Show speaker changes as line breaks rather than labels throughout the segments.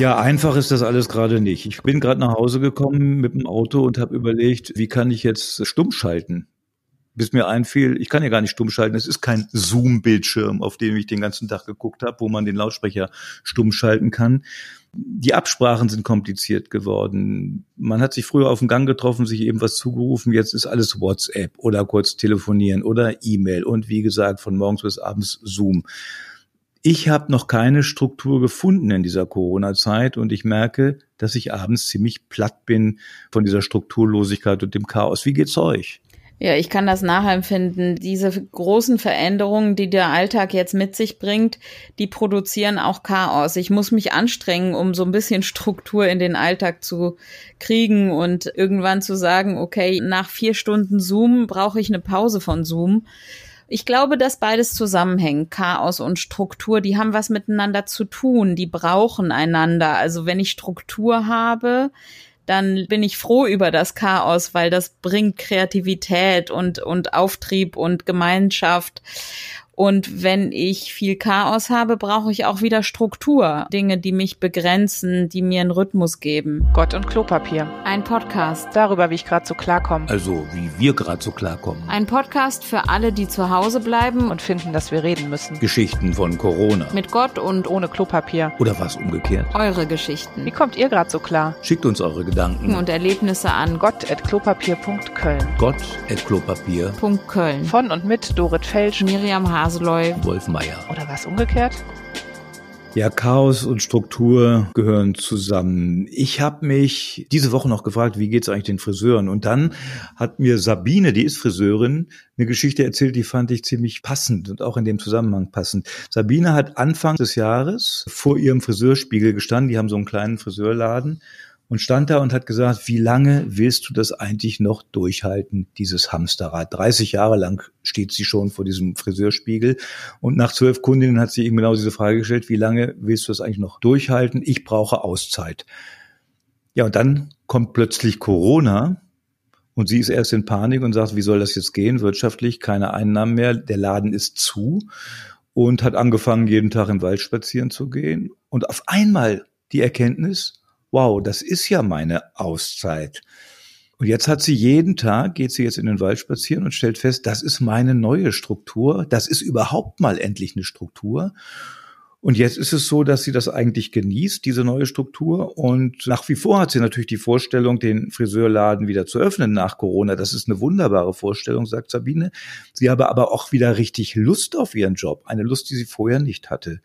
Ja, einfach ist das alles gerade nicht. Ich bin gerade nach Hause gekommen mit dem Auto und habe überlegt, wie kann ich jetzt stumm schalten? Bis mir einfiel, ich kann ja gar nicht stumm schalten. Es ist kein Zoom-Bildschirm, auf dem ich den ganzen Tag geguckt habe, wo man den Lautsprecher stumm schalten kann. Die Absprachen sind kompliziert geworden. Man hat sich früher auf dem Gang getroffen, sich eben was zugerufen. Jetzt ist alles WhatsApp oder kurz telefonieren oder E-Mail und wie gesagt von morgens bis abends Zoom. Ich habe noch keine Struktur gefunden in dieser Corona-Zeit und ich merke, dass ich abends ziemlich platt bin von dieser Strukturlosigkeit und dem Chaos. Wie geht's euch?
Ja, ich kann das nachempfinden. Diese großen Veränderungen, die der Alltag jetzt mit sich bringt, die produzieren auch Chaos. Ich muss mich anstrengen, um so ein bisschen Struktur in den Alltag zu kriegen und irgendwann zu sagen, okay, nach vier Stunden Zoom brauche ich eine Pause von Zoom. Ich glaube, dass beides zusammenhängt. Chaos und Struktur, die haben was miteinander zu tun. Die brauchen einander. Also wenn ich Struktur habe, dann bin ich froh über das Chaos, weil das bringt Kreativität und, und Auftrieb und Gemeinschaft. Und wenn ich viel Chaos habe, brauche ich auch wieder Struktur. Dinge, die mich begrenzen, die mir einen Rhythmus geben.
Gott und Klopapier.
Ein Podcast.
Darüber, wie ich gerade so klarkomme.
Also, wie wir gerade so klarkommen.
Ein Podcast für alle, die zu Hause bleiben
und finden, dass wir reden müssen.
Geschichten von Corona.
Mit Gott und
ohne Klopapier.
Oder was umgekehrt.
Eure Geschichten.
Wie kommt ihr gerade so klar?
Schickt uns eure Gedanken
und Erlebnisse an
gott.klopapier.köln.
Gott.klopapier.köln.
Von und mit Dorit Felsch,
Miriam Hase. Haseloy,
Wolf Meier.
Oder was umgekehrt?
Ja, Chaos und Struktur gehören zusammen. Ich habe mich diese Woche noch gefragt, wie geht's eigentlich den Friseuren? Und dann hat mir Sabine, die ist Friseurin, eine Geschichte erzählt, die fand ich ziemlich passend und auch in dem Zusammenhang passend. Sabine hat Anfang des Jahres vor ihrem Friseurspiegel gestanden. Die haben so einen kleinen Friseurladen und stand da und hat gesagt, wie lange willst du das eigentlich noch durchhalten, dieses Hamsterrad? 30 Jahre lang steht sie schon vor diesem Friseurspiegel und nach zwölf Kundinnen hat sie eben genau diese Frage gestellt, wie lange willst du das eigentlich noch durchhalten? Ich brauche Auszeit. Ja, und dann kommt plötzlich Corona und sie ist erst in Panik und sagt, wie soll das jetzt gehen? Wirtschaftlich keine Einnahmen mehr, der Laden ist zu und hat angefangen, jeden Tag im Wald spazieren zu gehen. Und auf einmal die Erkenntnis, wow, das ist ja meine Auszeit. Und jetzt hat sie jeden Tag, geht sie jetzt in den Wald spazieren und stellt fest, das ist meine neue Struktur. Das ist überhaupt mal endlich eine Struktur. Und jetzt ist es so, dass sie das eigentlich genießt, diese neue Struktur. Und nach wie vor hat sie natürlich die Vorstellung, den Friseurladen wieder zu öffnen nach Corona. Das ist eine wunderbare Vorstellung, sagt Sabine. Sie habe aber auch wieder richtig Lust auf ihren Job. Eine Lust, die sie vorher nicht hatte.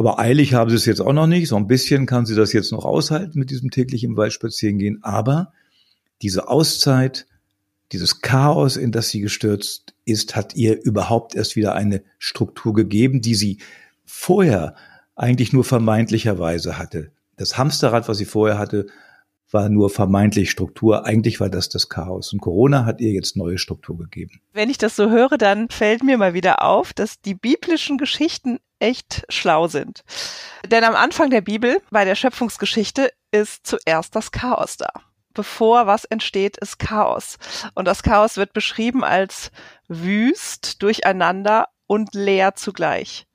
Aber eilig haben sie es jetzt auch noch nicht. So ein bisschen kann sie das jetzt noch aushalten mit diesem täglich im Wald spazieren gehen. Aber diese Auszeit, dieses Chaos, in das sie gestürzt ist, hat ihr überhaupt erst wieder eine Struktur gegeben, die sie vorher eigentlich nur vermeintlicherweise hatte. Das Hamsterrad, was sie vorher hatte, war nur vermeintlich Struktur. Eigentlich war das das Chaos. Und Corona hat ihr jetzt neue Struktur gegeben.
Wenn ich das so höre, dann fällt mir mal wieder auf, dass die biblischen Geschichten echt schlau sind. Denn am Anfang der Bibel, bei der Schöpfungsgeschichte, ist zuerst das Chaos da. Bevor was entsteht, ist Chaos. Und das Chaos wird beschrieben als wüst, durcheinander und leer zugleich.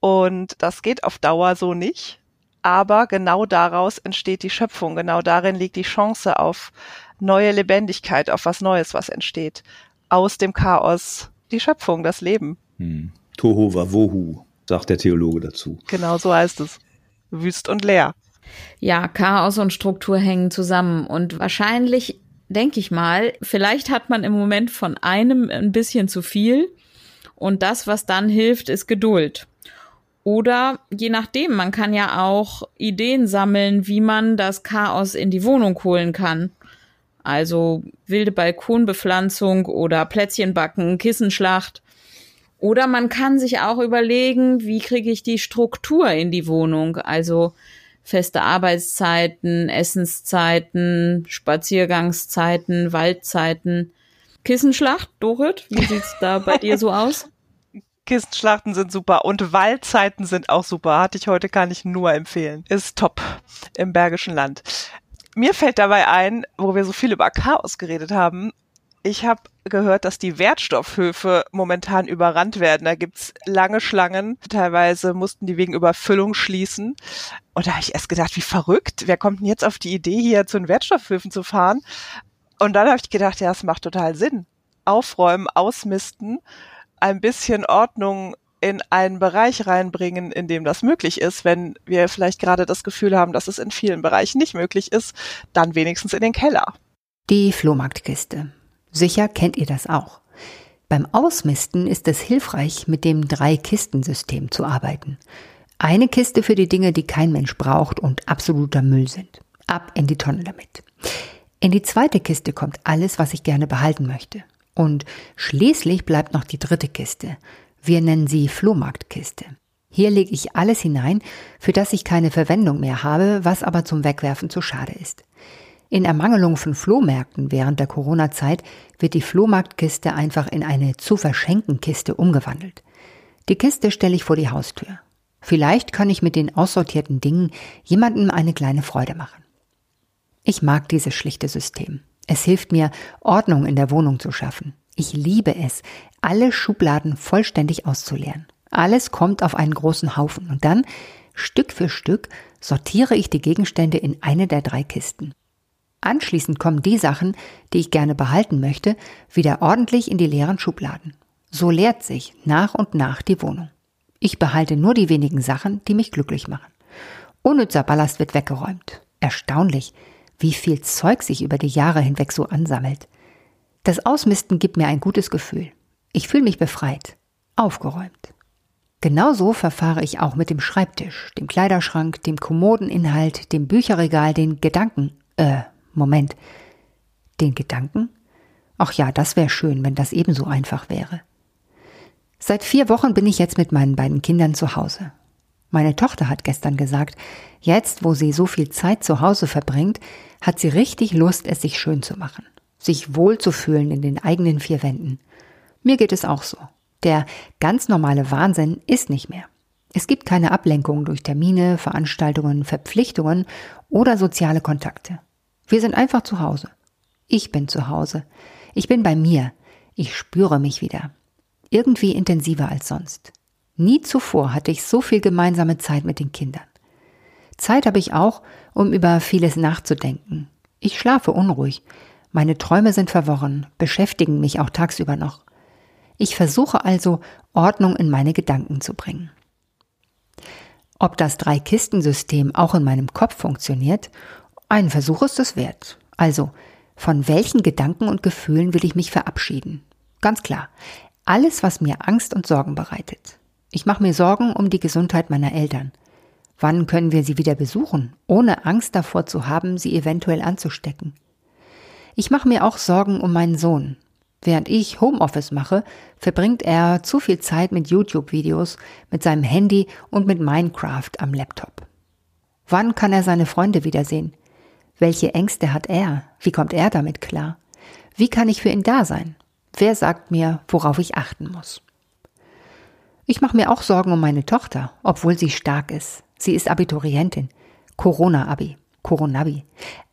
Und das geht auf Dauer so nicht. Aber genau daraus entsteht die Schöpfung. Genau darin liegt die Chance auf neue Lebendigkeit, auf was Neues, was entsteht. Aus dem Chaos die Schöpfung, das Leben.
Hm. Tohu Wohu sagt der Theologe dazu.
Genau so heißt es. Wüst und leer.
Ja, Chaos und Struktur hängen zusammen und wahrscheinlich denke ich mal, vielleicht hat man im Moment von einem ein bisschen zu viel und das, was dann hilft, ist Geduld. Oder je nachdem, man kann ja auch Ideen sammeln, wie man das Chaos in die Wohnung holen kann. Also wilde Balkonbepflanzung oder Plätzchenbacken, Kissenschlacht. Oder man kann sich auch überlegen, wie kriege ich die Struktur in die Wohnung? Also feste Arbeitszeiten, Essenszeiten, Spaziergangszeiten, Waldzeiten. Kissenschlacht, Dorit, wie sieht's da bei dir so aus?
Kissenschlachten sind super und Waldzeiten sind auch super. Hatte ich heute, kann ich nur empfehlen. Ist top im Bergischen Land. Mir fällt dabei ein, wo wir so viel über Chaos geredet haben, Ich habe gehört, dass die Wertstoffhöfe momentan überrannt werden. Da gibt's lange Schlangen. Teilweise mussten die wegen Überfüllung schließen. Und da habe ich erst gedacht, wie verrückt. Wer kommt denn jetzt auf die Idee, hier zu den Wertstoffhöfen zu fahren? Und dann habe ich gedacht, ja, es macht total Sinn. Aufräumen, ausmisten, ein bisschen Ordnung in einen Bereich reinbringen, in dem das möglich ist. Wenn wir vielleicht gerade das Gefühl haben, dass es in vielen Bereichen nicht möglich ist, dann wenigstens in den Keller.
Die Flohmarktkiste. Sicher kennt ihr das auch. Beim Ausmisten ist es hilfreich, mit dem Drei-Kisten-System zu arbeiten. Eine Kiste für die Dinge, die kein Mensch braucht und absoluter Müll sind. Ab in die Tonne damit. In die zweite Kiste kommt alles, was ich gerne behalten möchte. Und schließlich bleibt noch die dritte Kiste. Wir nennen sie Flohmarktkiste. Hier lege ich alles hinein, für das ich keine Verwendung mehr habe, was aber zum Wegwerfen zu schade ist. In Ermangelung von Flohmärkten während der Corona-Zeit wird die Flohmarktkiste einfach in eine zu verschenken Kiste umgewandelt. Die Kiste stelle ich vor die Haustür. Vielleicht kann ich mit den aussortierten Dingen jemandem eine kleine Freude machen. Ich mag dieses schlichte System. Es hilft mir, Ordnung in der Wohnung zu schaffen. Ich liebe es, alle Schubladen vollständig auszuleeren. Alles kommt auf einen großen Haufen und dann, Stück für Stück, sortiere ich die Gegenstände in eine der drei Kisten. Anschließend kommen die Sachen, die ich gerne behalten möchte, wieder ordentlich in die leeren Schubladen. So leert sich nach und nach die Wohnung. Ich behalte nur die wenigen Sachen, die mich glücklich machen. Unnützer Ballast wird weggeräumt. Erstaunlich, wie viel Zeug sich über die Jahre hinweg so ansammelt. Das Ausmisten gibt mir ein gutes Gefühl. Ich fühle mich befreit, aufgeräumt. Genauso verfahre ich auch mit dem Schreibtisch, dem Kleiderschrank, dem Kommodeninhalt, dem Bücherregal, den Gedanken, äh, Moment. Den Gedanken? Ach ja, das wäre schön, wenn das ebenso einfach wäre. Seit vier Wochen bin ich jetzt mit meinen beiden Kindern zu Hause. Meine Tochter hat gestern gesagt, jetzt, wo sie so viel Zeit zu Hause verbringt, hat sie richtig Lust, es sich schön zu machen, sich wohlzufühlen in den eigenen vier Wänden. Mir geht es auch so. Der ganz normale Wahnsinn ist nicht mehr. Es gibt keine Ablenkung durch Termine, Veranstaltungen, Verpflichtungen oder soziale Kontakte. Wir sind einfach zu Hause. Ich bin zu Hause. Ich bin bei mir. Ich spüre mich wieder. Irgendwie intensiver als sonst. Nie zuvor hatte ich so viel gemeinsame Zeit mit den Kindern. Zeit habe ich auch, um über vieles nachzudenken. Ich schlafe unruhig. Meine Träume sind verworren, beschäftigen mich auch tagsüber noch. Ich versuche also, Ordnung in meine Gedanken zu bringen. Ob das Drei-Kisten-System auch in meinem Kopf funktioniert ein Versuch ist es wert. Also, von welchen Gedanken und Gefühlen will ich mich verabschieden? Ganz klar, alles, was mir Angst und Sorgen bereitet. Ich mache mir Sorgen um die Gesundheit meiner Eltern. Wann können wir sie wieder besuchen, ohne Angst davor zu haben, sie eventuell anzustecken? Ich mache mir auch Sorgen um meinen Sohn. Während ich Homeoffice mache, verbringt er zu viel Zeit mit YouTube-Videos, mit seinem Handy und mit Minecraft am Laptop. Wann kann er seine Freunde wiedersehen? Welche Ängste hat er? Wie kommt er damit klar? Wie kann ich für ihn da sein? Wer sagt mir, worauf ich achten muss? Ich mache mir auch Sorgen um meine Tochter, obwohl sie stark ist. Sie ist Abiturientin. Corona-Abi. Coronabi.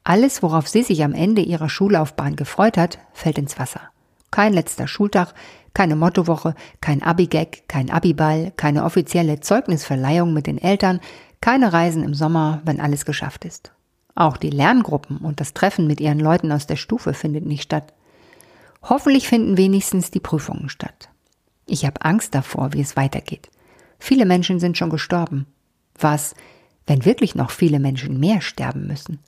Alles, worauf sie sich am Ende ihrer Schullaufbahn gefreut hat, fällt ins Wasser. Kein letzter Schultag, keine Mottowoche, kein Abi-Gag, kein Abiball, keine offizielle Zeugnisverleihung mit den Eltern, keine Reisen im Sommer, wenn alles geschafft ist. Auch die Lerngruppen und das Treffen mit ihren Leuten aus der Stufe findet nicht statt. Hoffentlich finden wenigstens die Prüfungen statt. Ich habe Angst davor, wie es weitergeht. Viele Menschen sind schon gestorben. Was, wenn wirklich noch viele Menschen mehr sterben müssen?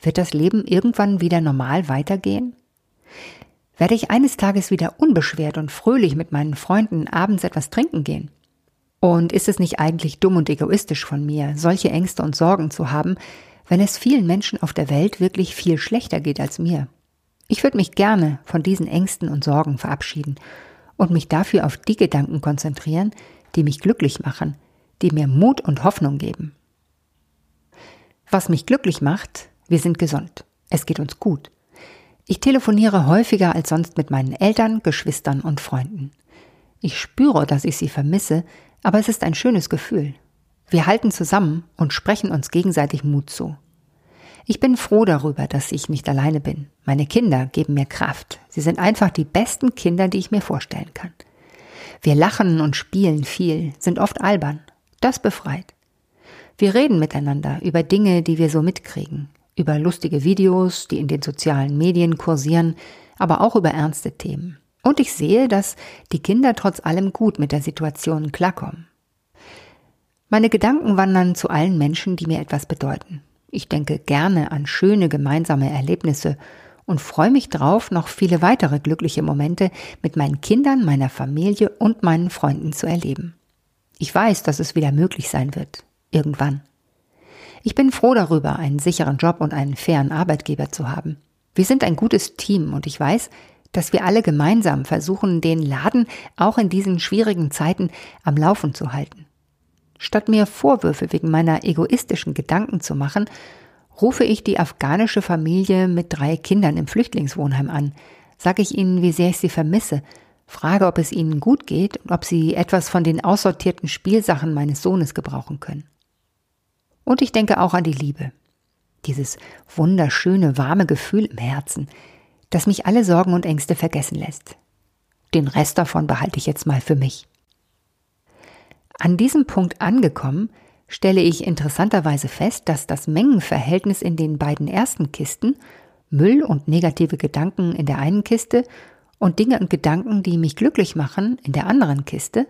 Wird das Leben irgendwann wieder normal weitergehen? Werde ich eines Tages wieder unbeschwert und fröhlich mit meinen Freunden abends etwas trinken gehen? Und ist es nicht eigentlich dumm und egoistisch von mir, solche Ängste und Sorgen zu haben, wenn es vielen Menschen auf der Welt wirklich viel schlechter geht als mir. Ich würde mich gerne von diesen Ängsten und Sorgen verabschieden und mich dafür auf die Gedanken konzentrieren, die mich glücklich machen, die mir Mut und Hoffnung geben. Was mich glücklich macht, wir sind gesund. Es geht uns gut. Ich telefoniere häufiger als sonst mit meinen Eltern, Geschwistern und Freunden. Ich spüre, dass ich sie vermisse, aber es ist ein schönes Gefühl. Wir halten zusammen und sprechen uns gegenseitig Mut zu. Ich bin froh darüber, dass ich nicht alleine bin. Meine Kinder geben mir Kraft. Sie sind einfach die besten Kinder, die ich mir vorstellen kann. Wir lachen und spielen viel, sind oft albern. Das befreit. Wir reden miteinander über Dinge, die wir so mitkriegen, über lustige Videos, die in den sozialen Medien kursieren, aber auch über ernste Themen. Und ich sehe, dass die Kinder trotz allem gut mit der Situation klarkommen. Meine Gedanken wandern zu allen Menschen, die mir etwas bedeuten. Ich denke gerne an schöne gemeinsame Erlebnisse und freue mich drauf, noch viele weitere glückliche Momente mit meinen Kindern, meiner Familie und meinen Freunden zu erleben. Ich weiß, dass es wieder möglich sein wird. Irgendwann. Ich bin froh darüber, einen sicheren Job und einen fairen Arbeitgeber zu haben. Wir sind ein gutes Team und ich weiß, dass wir alle gemeinsam versuchen, den Laden auch in diesen schwierigen Zeiten am Laufen zu halten. Statt mir Vorwürfe wegen meiner egoistischen Gedanken zu machen, rufe ich die afghanische Familie mit drei Kindern im Flüchtlingswohnheim an, sage ich ihnen, wie sehr ich sie vermisse, frage, ob es ihnen gut geht und ob sie etwas von den aussortierten Spielsachen meines Sohnes gebrauchen können. Und ich denke auch an die Liebe. Dieses wunderschöne, warme Gefühl im Herzen, das mich alle Sorgen und Ängste vergessen lässt. Den Rest davon behalte ich jetzt mal für mich. An diesem Punkt angekommen, stelle ich interessanterweise fest, dass das Mengenverhältnis in den beiden ersten Kisten, Müll und negative Gedanken in der einen Kiste und Dinge und Gedanken, die mich glücklich machen, in der anderen Kiste,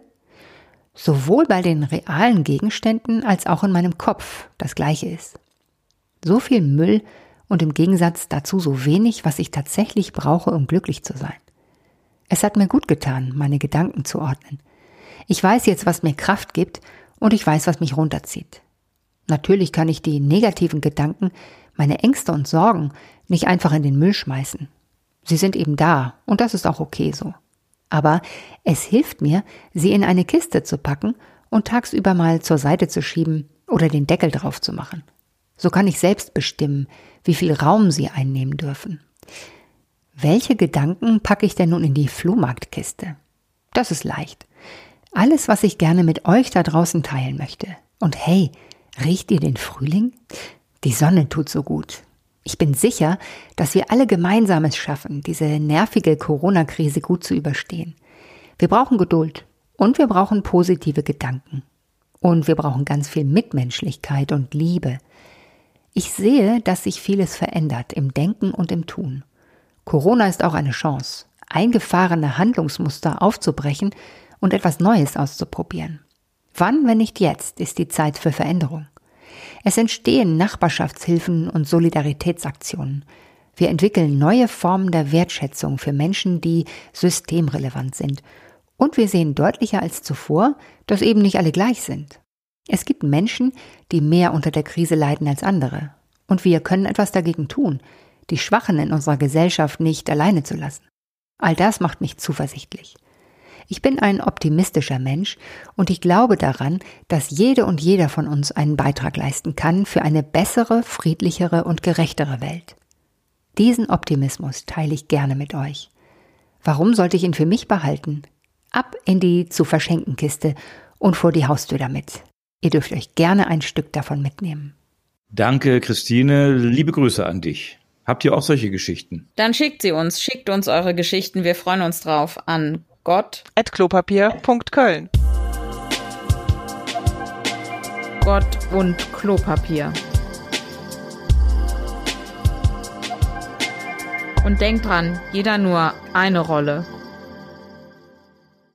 sowohl bei den realen Gegenständen als auch in meinem Kopf das gleiche ist. So viel Müll und im Gegensatz dazu so wenig, was ich tatsächlich brauche, um glücklich zu sein. Es hat mir gut getan, meine Gedanken zu ordnen. Ich weiß jetzt, was mir Kraft gibt und ich weiß, was mich runterzieht. Natürlich kann ich die negativen Gedanken, meine Ängste und Sorgen nicht einfach in den Müll schmeißen. Sie sind eben da und das ist auch okay so. Aber es hilft mir, sie in eine Kiste zu packen und tagsüber mal zur Seite zu schieben oder den Deckel drauf zu machen. So kann ich selbst bestimmen, wie viel Raum sie einnehmen dürfen. Welche Gedanken packe ich denn nun in die Flohmarktkiste? Das ist leicht. Alles, was ich gerne mit euch da draußen teilen möchte. Und hey, riecht ihr den Frühling? Die Sonne tut so gut. Ich bin sicher, dass wir alle gemeinsam es schaffen, diese nervige Corona-Krise gut zu überstehen. Wir brauchen Geduld und wir brauchen positive Gedanken. Und wir brauchen ganz viel Mitmenschlichkeit und Liebe. Ich sehe, dass sich vieles verändert im Denken und im Tun. Corona ist auch eine Chance, eingefahrene Handlungsmuster aufzubrechen und etwas Neues auszuprobieren. Wann, wenn nicht jetzt, ist die Zeit für Veränderung. Es entstehen Nachbarschaftshilfen und Solidaritätsaktionen. Wir entwickeln neue Formen der Wertschätzung für Menschen, die systemrelevant sind. Und wir sehen deutlicher als zuvor, dass eben nicht alle gleich sind. Es gibt Menschen, die mehr unter der Krise leiden als andere. Und wir können etwas dagegen tun, die Schwachen in unserer Gesellschaft nicht alleine zu lassen. All das macht mich zuversichtlich. Ich bin ein optimistischer Mensch und ich glaube daran, dass jede und jeder von uns einen Beitrag leisten kann für eine bessere, friedlichere und gerechtere Welt. Diesen Optimismus teile ich gerne mit euch. Warum sollte ich ihn für mich behalten? Ab in die zu verschenken Kiste und vor die Haustür damit. Ihr dürft euch gerne ein Stück davon mitnehmen.
Danke, Christine. Liebe Grüße an dich. Habt ihr auch solche Geschichten?
Dann schickt sie uns, schickt uns eure Geschichten. Wir freuen uns drauf an Gott.
At klopapier.köln.
Gott und Klopapier. Und denkt dran, jeder nur eine Rolle.